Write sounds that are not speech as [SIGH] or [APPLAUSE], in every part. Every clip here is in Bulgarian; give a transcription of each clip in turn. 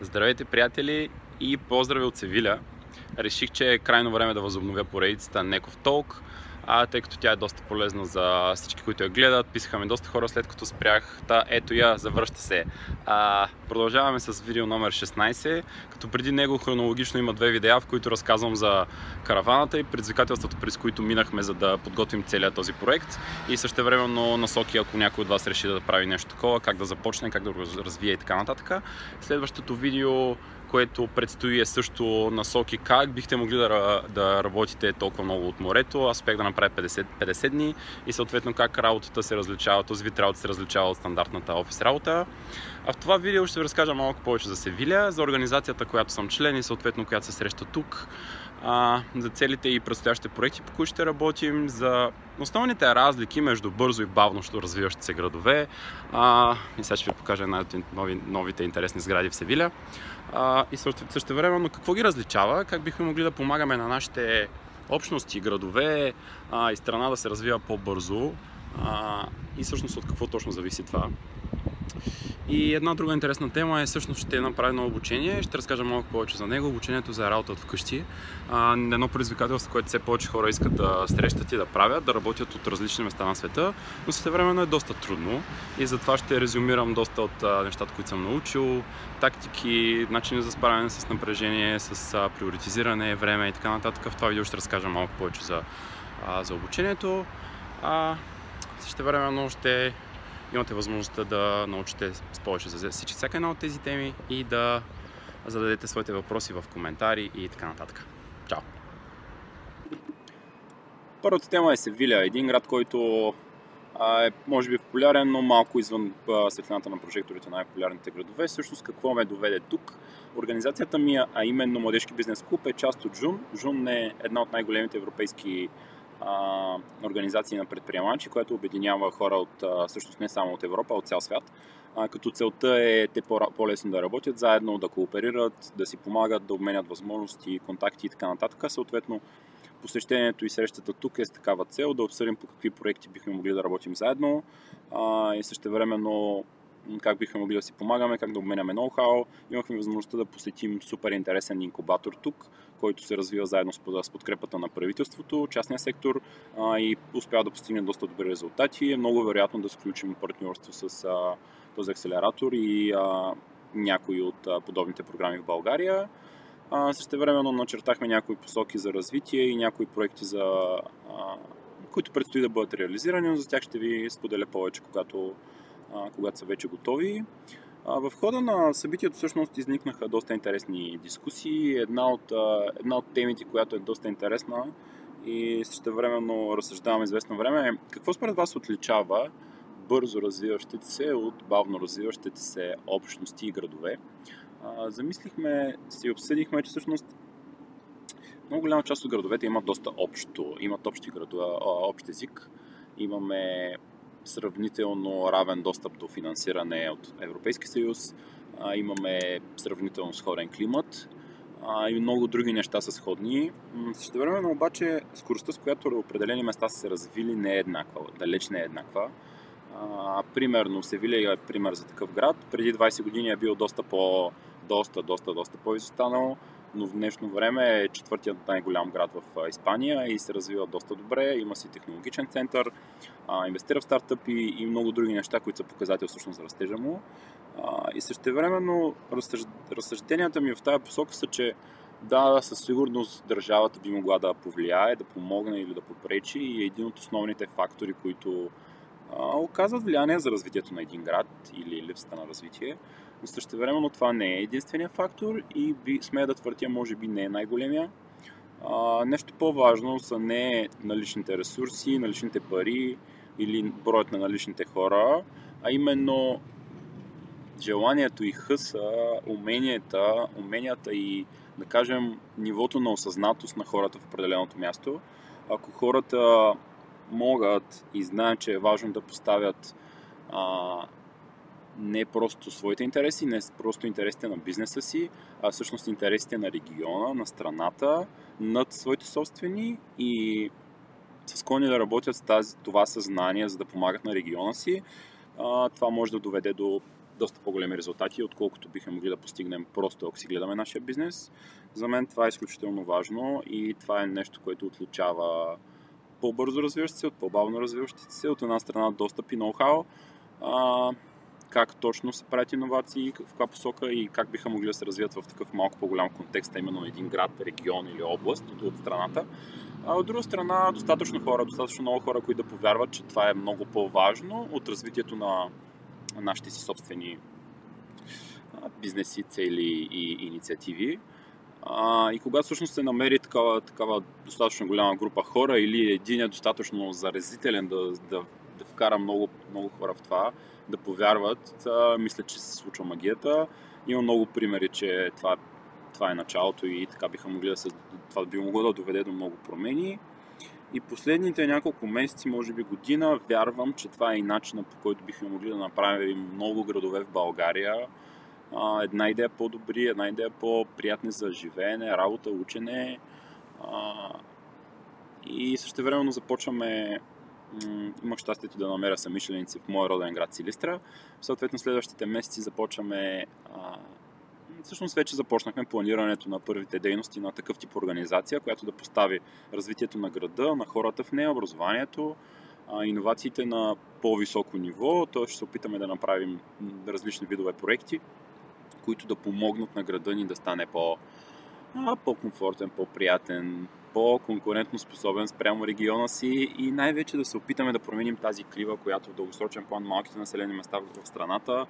Здравейте, приятели и поздрави от Севиля. Реших, че е крайно време да възобновя поредицата Неков Толк а, тъй като тя е доста полезна за всички, които я гледат. Писаха ми доста хора след като спрях. Та, ето я, завръща се. А, продължаваме с видео номер 16, като преди него хронологично има две видеа, в които разказвам за караваната и предизвикателствата, през които минахме, за да подготвим целият този проект и също времено насоки, ако някой от вас реши да прави нещо такова, как да започне, как да го развие и така нататък. Следващото видео което предстои е също насоки как бихте могли да, да работите толкова много от морето. Аз успях да направя 50, 50 дни и съответно как работата се различава, този вид работа се различава от стандартната офис работа. А в това видео ще ви разкажа малко повече за Севиля, за организацията, която съм член и съответно която се среща тук, а, за целите и предстоящите проекти, по които ще работим, за основните разлики между бързо и бавно ще развиващите се градове. А, и сега ще ви покажа една от нови, новите интересни сгради в Севиля. А, и също, също време, но какво ги различава? Как бихме могли да помагаме на нашите общности, градове а, и страна да се развива по-бързо? А, и всъщност от какво точно зависи това? И една друга интересна тема е всъщност ще направя едно обучение. Ще разкажа малко повече за него. Обучението за работа от вкъщи. А, едно предизвикателство, което все повече хора искат да срещат и да правят, да работят от различни места на света, но същевременно е доста трудно. И затова ще резюмирам доста от нещата, които съм научил, тактики, начини за справяне с напрежение, с приоритизиране, време и така нататък. В това видео ще разкажа малко повече за, а, за обучението. А, времено ще имате възможността да научите с повече за всяка една от тези теми и да зададете своите въпроси в коментари и така нататък. Чао! Първата тема е Севиля, един град, който е може би популярен, но малко извън светлината на прожекторите на най-популярните градове. Всъщност какво ме доведе тук? Организацията ми, а именно Младежки бизнес клуб, е част от Жун. Жун е една от най-големите европейски а, организации на предприемачи, която обединява хора от, а, всъщност не само от Европа, а от цял свят. А, като целта е те по-лесно да работят заедно, да кооперират, да си помагат, да обменят възможности, контакти и така нататък. Съответно, посещението и срещата тук е с такава цел да обсъдим по какви проекти бихме могли да работим заедно а, и също времено как бихме могли да си помагаме, как да обменяме ноу-хау. Имахме възможността да посетим супер интересен инкубатор тук, който се развива заедно с подкрепата на правителството, частния сектор а, и успява да постигне доста добри резултати. Е много вероятно да сключим партньорство с а, този акселератор и а, някои от а, подобните програми в България. Времено начертахме някои посоки за развитие и някои проекти, за, а, които предстои да бъдат реализирани, но за тях ще ви споделя повече, когато а, когато са вече готови. А, в хода на събитието всъщност изникнаха доста интересни дискусии. Една от, а, една от темите, която е доста интересна и също времено разсъждавам известно време е какво според вас отличава бързо развиващите се от бавно развиващите се общности и градове. А, замислихме, си обсъдихме, че всъщност много голяма част от градовете имат доста общо, имат общи градове, общ език. Имаме сравнително равен достъп до финансиране от Европейски съюз, имаме сравнително сходен климат и много други неща са сходни. Също време, обаче скоростта, с която определени места са се развили не е еднаква, далеч не е еднаква. Примерно Севилия е пример за такъв град. Преди 20 години е бил доста по доста, доста, доста по-изостанал но в днешно време е четвъртият най-голям град в Испания и се развива доста добре. Има си технологичен център, инвестира в стартъпи и много други неща, които са показател всъщност за растежа му. И също времено разсъжденията ми в тази посока са, че да, със сигурност държавата би могла да повлияе, да помогне или да попречи и един от основните фактори, които оказват влияние за развитието на един град или липсата на развитие. Но също времено това не е единствения фактор и би, смея да твърдя, може би не е най-големия. А, нещо по-важно са не наличните ресурси, наличните пари или броят на наличните хора, а именно желанието и хъса, уменията, уменията и, да кажем, нивото на осъзнатост на хората в определеното място. Ако хората могат и знаят, че е важно да поставят а, не просто своите интереси, не просто интересите на бизнеса си, а всъщност интересите на региона, на страната, над своите собствени и са склонни да работят с тази, това съзнание, за да помагат на региона си. А, това може да доведе до доста по-големи резултати, отколкото биха могли да постигнем просто ако си гледаме нашия бизнес. За мен това е изключително важно и това е нещо, което отличава по-бързо развиващите се от по-бавно развиващите се. От една страна достъп и ноу-хау, а, как точно се правят иновации, в каква посока и как биха могли да се развият в такъв малко по-голям контекст, именно един град, регион или област от страната. А от друга страна, достатъчно хора, достатъчно много хора, които да повярват, че това е много по-важно от развитието на нашите си собствени бизнеси, цели и инициативи. А, и когато всъщност се намери такава, такава достатъчно голяма група хора или един е достатъчно заразителен да, да, да вкара много, много хора в това, да повярват, а, мисля, че се случва магията. Има много примери, че това, това е началото и така биха могли да се, това би могло да доведе до много промени. И последните няколко месеци, може би година, вярвам, че това е и начинът по който бихме могли да направим много градове в България. Една идея по-добри, една идея по-приятни за живеене, работа, учене. И също времено започваме имах щастието да намеря самишленици в моя роден град Силистра. Съответно, следващите месеци започваме всъщност вече започнахме планирането на първите дейности на такъв тип организация, която да постави развитието на града, на хората в нея, образованието, иновациите на по-високо ниво. Т.е. ще се опитаме да направим различни видове проекти, които да помогнат на града ни да стане по- по-комфортен, по-приятен, по-конкурентно способен спрямо региона си и най-вече да се опитаме да променим тази крива, която в дългосрочен план малките населени места в страната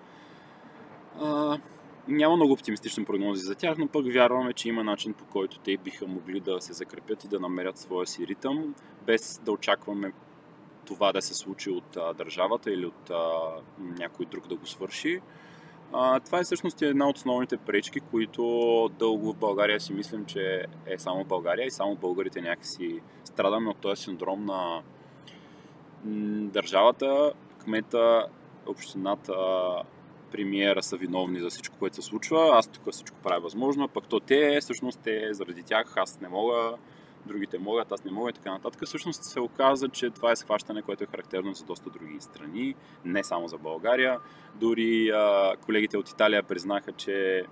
няма много оптимистични прогнози за тях, но пък вярваме, че има начин по който те биха могли да се закрепят и да намерят своя си ритъм, без да очакваме това да се случи от а, държавата или от а, някой друг да го свърши. А, това е всъщност една от основните пречки, които дълго в България си мислим, че е само България и само българите някакси страдаме от този синдром на държавата, кмета, общината, премиера са виновни за всичко, което се случва. Аз тук всичко правя възможно, пък то те, всъщност те, заради тях аз не мога, другите могат, аз не мога и така нататък. Всъщност се оказа, че това е схващане, което е характерно за доста други страни, не само за България. Дори а, колегите от Италия признаха, че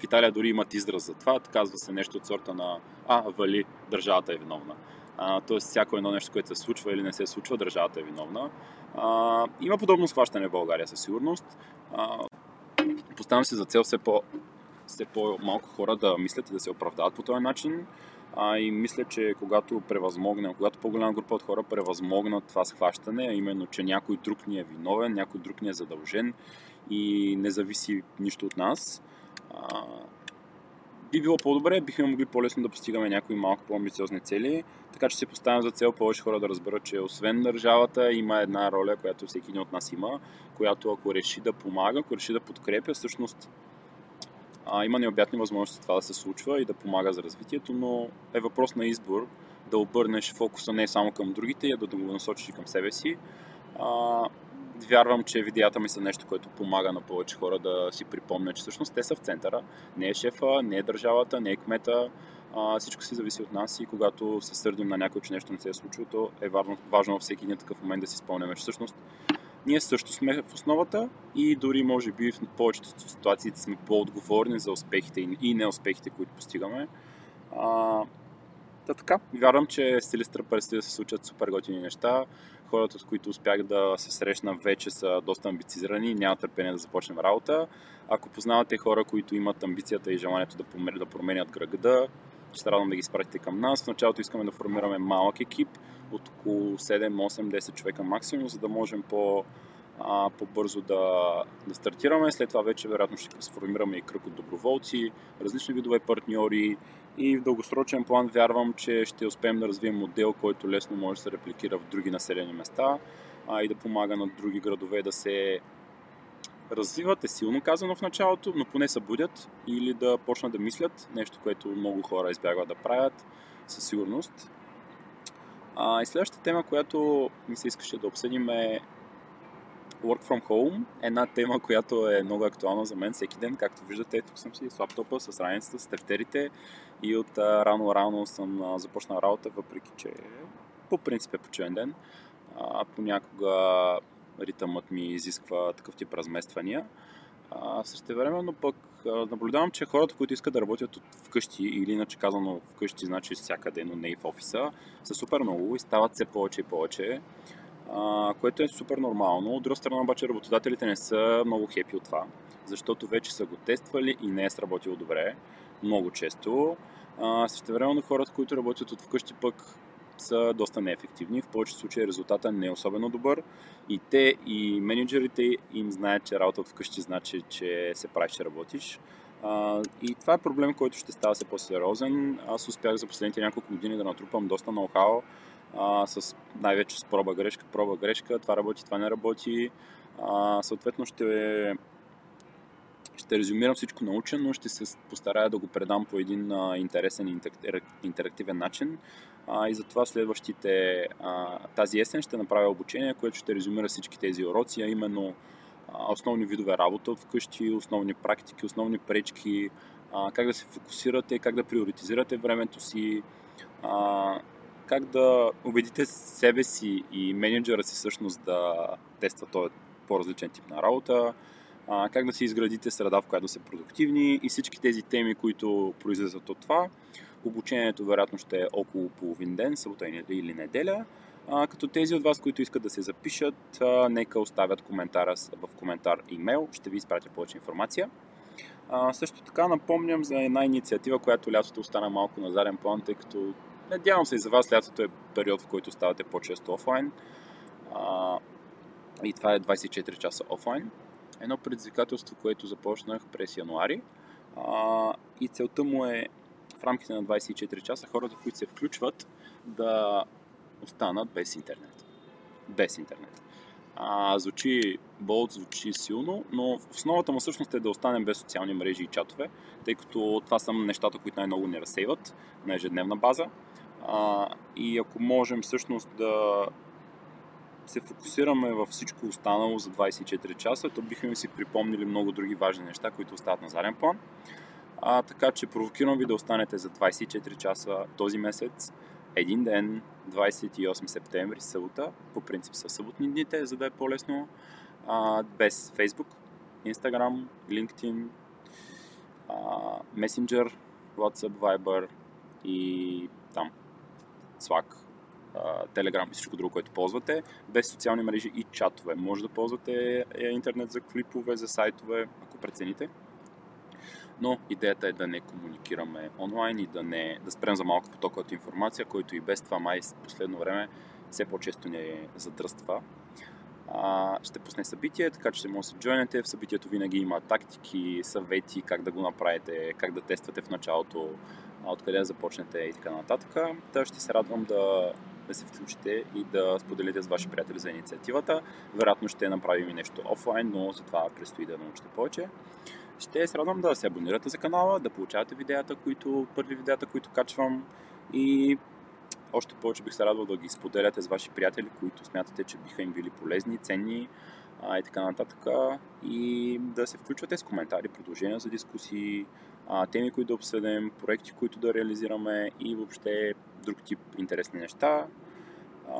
в Италия дори имат израз за това. Казва се нещо от сорта на А, вали, държавата е виновна. Тоест, всяко едно нещо, което се случва или не се случва, държавата е виновна. А, има подобно схващане в България със сигурност. А, поставям се за цел все, по, все по-малко хора да мислят и да се оправдават по този начин. А, и мисля, че когато превъзмогнем, когато по-голяма група от хора превъзмогнат това схващане, а именно, че някой друг ни е виновен, някой друг ни е задължен и не зависи нищо от нас, а, би било по-добре, бихме могли по-лесно да постигаме някои малко по-амбициозни цели, така че си поставям за цел повече хора да разберат, че освен държавата има една роля, която всеки един от нас има, която ако реши да помага, ако реши да подкрепя, всъщност а, има необятни възможности това да се случва и да помага за развитието, но е въпрос на избор да обърнеш фокуса не само към другите, а да го насочиш и към себе си. А, вярвам, че видеята ми са нещо, което помага на повече хора да си припомнят, че всъщност те са в центъра. Не е шефа, не е държавата, не е кмета. А, всичко си зависи от нас и когато се сърдим на някой, че нещо не се е случило, то е важно, важно във всеки един такъв момент да си спомняме, че всъщност ние също сме в основата и дори може би в повечето ситуации сме по-отговорни за успехите и неуспехите, които постигаме. А, да, така, вярвам, че Силистра предстои да се случат супер готини неща хората, с които успях да се срещна, вече са доста амбицизирани и нямат търпение да започнем работа. Ако познавате хора, които имат амбицията и желанието да, да променят града, ще радвам да ги спратите към нас. В началото искаме да формираме малък екип от около 7, 8, 10 човека максимум, за да можем по, а, по-бързо да, да стартираме. След това вече вероятно ще сформираме и кръг от доброволци, различни видове партньори и в дългосрочен план вярвам, че ще успеем да развием модел, който лесно може да се репликира в други населени места а, и да помага на други градове да се развиват, е силно казано в началото, но поне събудят или да почнат да мислят, нещо, което много хора избягват да правят със сигурност. А, и следващата тема, която ми се искаше да обсъдим е Work from Home, една тема, която е много актуална за мен всеки ден. Както виждате, тук съм си с лаптопа, с раницата, с тефтерите и от рано-рано съм започнал работа, въпреки че по принцип е почивен ден. А, понякога ритъмът ми изисква такъв тип размествания. А, същевременно пък наблюдавам, че хората, които искат да работят от вкъщи, или иначе казано вкъщи, значи всякъде, но не и в офиса, са супер много и стават все повече и повече, което е супер нормално. От друга страна обаче работодателите не са много хепи от това, защото вече са го тествали и не е сработило добре, много често. Същевременно хората, които работят от вкъщи пък са доста неефективни. В повечето случаи резултата не е особено добър. И те, и менеджерите им знаят, че работа от вкъщи значи, че се правиш, че работиш. И това е проблем, който ще става все по-сериозен. Аз успях за последните няколко години да натрупам доста ноу-хау, с, най-вече с проба грешка, проба грешка, това работи, това не работи. Съответно ще, ще резюмирам всичко научено, ще се постарая да го предам по един а, интересен интерактивен начин, и затова следващите тази есен ще направя обучение, което ще резюмира всички тези уроци, а именно основни видове работа от вкъщи, основни практики, основни пречки, как да се фокусирате, как да приоритизирате времето си, как да убедите себе си и менеджера си всъщност да тества този по-различен тип на работа, как да си изградите среда, в която да са продуктивни и всички тези теми, които произлизат от това. Обучението вероятно ще е около половин ден, събота или неделя. А, като тези от вас, които искат да се запишат, а, нека оставят коментара в коментар имейл, ще ви изпратя повече информация. А, също така напомням за една инициатива, която лятото остана малко на заден план, тъй като надявам се и за вас лятото е период, в който ставате по-често офлайн. А, и това е 24 часа офлайн. Едно предизвикателство, което започнах през януари. А, и целта му е в рамките на 24 часа хората, които се включват, да останат без интернет. Без интернет. А, звучи болт, звучи силно, но в основата му всъщност е да останем без социални мрежи и чатове, тъй като това са нещата, които най-много ни разсейват на ежедневна база. А, и ако можем всъщност да се фокусираме във всичко останало за 24 часа, то бихме си припомнили много други важни неща, които остават на заден план. А, така че провокирам ви да останете за 24 часа този месец, един ден, 28 септември, събота, по принцип са съботни дните, за да е по-лесно, а, без Facebook, Instagram, LinkedIn, а, Messenger, WhatsApp, Viber и там Slack, Telegram и всичко друго, което ползвате, без социални мрежи и чатове. Може да ползвате е, интернет за клипове, за сайтове, ако прецените но идеята е да не комуникираме онлайн и да, не, да спрем за малко потока от информация, който и без това май последно време все по-често не задръства. А, ще пусне събитие, така че ще може да се джойнете. В събитието винаги има тактики, съвети, как да го направите, как да тествате в началото, откъде да започнете и така нататък. Та ще се радвам да, да се включите и да споделите с ваши приятели за инициативата. Вероятно ще направим и нещо офлайн, но за това предстои да научите повече. Ще се радвам да се абонирате за канала, да получавате видеята, които, първи видеята, които качвам и още повече бих се радвал да ги споделяте с ваши приятели, които смятате, че биха им били полезни, ценни а, и така нататък. И да се включвате с коментари, предложения за дискусии, а, теми, които да обсъдим, проекти, които да реализираме и въобще друг тип интересни неща.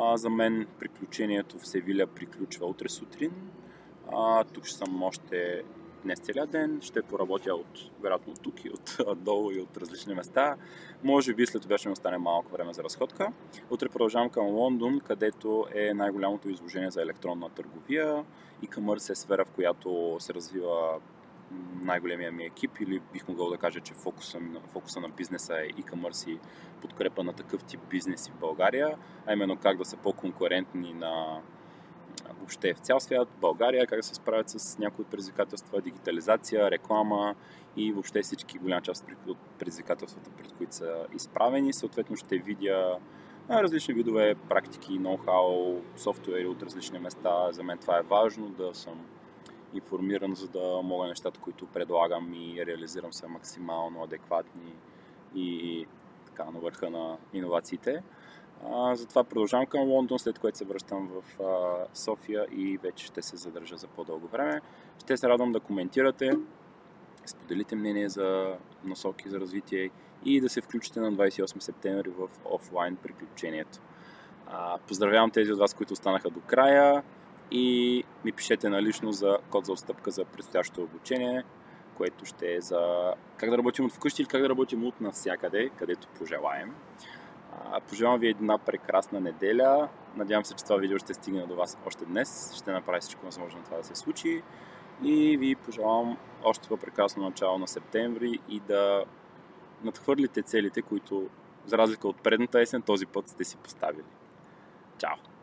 А, за мен приключението в Севиля приключва утре сутрин. А, тук ще съм още днес целият ден. Ще поработя от, вероятно от тук и от [LAUGHS] долу и от различни места. Може би след това ще ми остане малко време за разходка. Утре продължавам към Лондон, където е най-голямото изложение за електронна търговия. И Commerce е сфера, в която се развива най-големия ми екип или бих могъл да кажа, че фокуса, фокуса на бизнеса е e-commerce и подкрепа на такъв тип бизнес в България, а именно как да са по-конкурентни на въобще в цял свят, България, как се справят с някои от предизвикателства, дигитализация, реклама и въобще всички голяма част от предизвикателствата, пред които са изправени. Съответно ще видя различни видове практики, ноу-хау, софтуери от различни места. За мен това е важно да съм информиран, за да мога нещата, които предлагам и реализирам са максимално адекватни и така на върха на иновациите. Затова продължавам към Лондон, след което се връщам в а, София и вече ще се задържа за по-дълго време. Ще се радвам да коментирате, споделите мнение за насоки за развитие и да се включите на 28 септември в офлайн приключението. А, поздравявам тези от вас, които останаха до края и ми пишете налично за код за отстъпка за предстоящото обучение, което ще е за как да работим от вкъщи или как да работим от навсякъде, където пожелаем. Пожелавам ви една прекрасна неделя. Надявам се, че това видео ще стигне до вас още днес. Ще направя всичко възможно това да се случи. И ви пожелавам още по-прекрасно начало на септември и да надхвърлите целите, които за разлика от предната есен този път сте си поставили. Чао!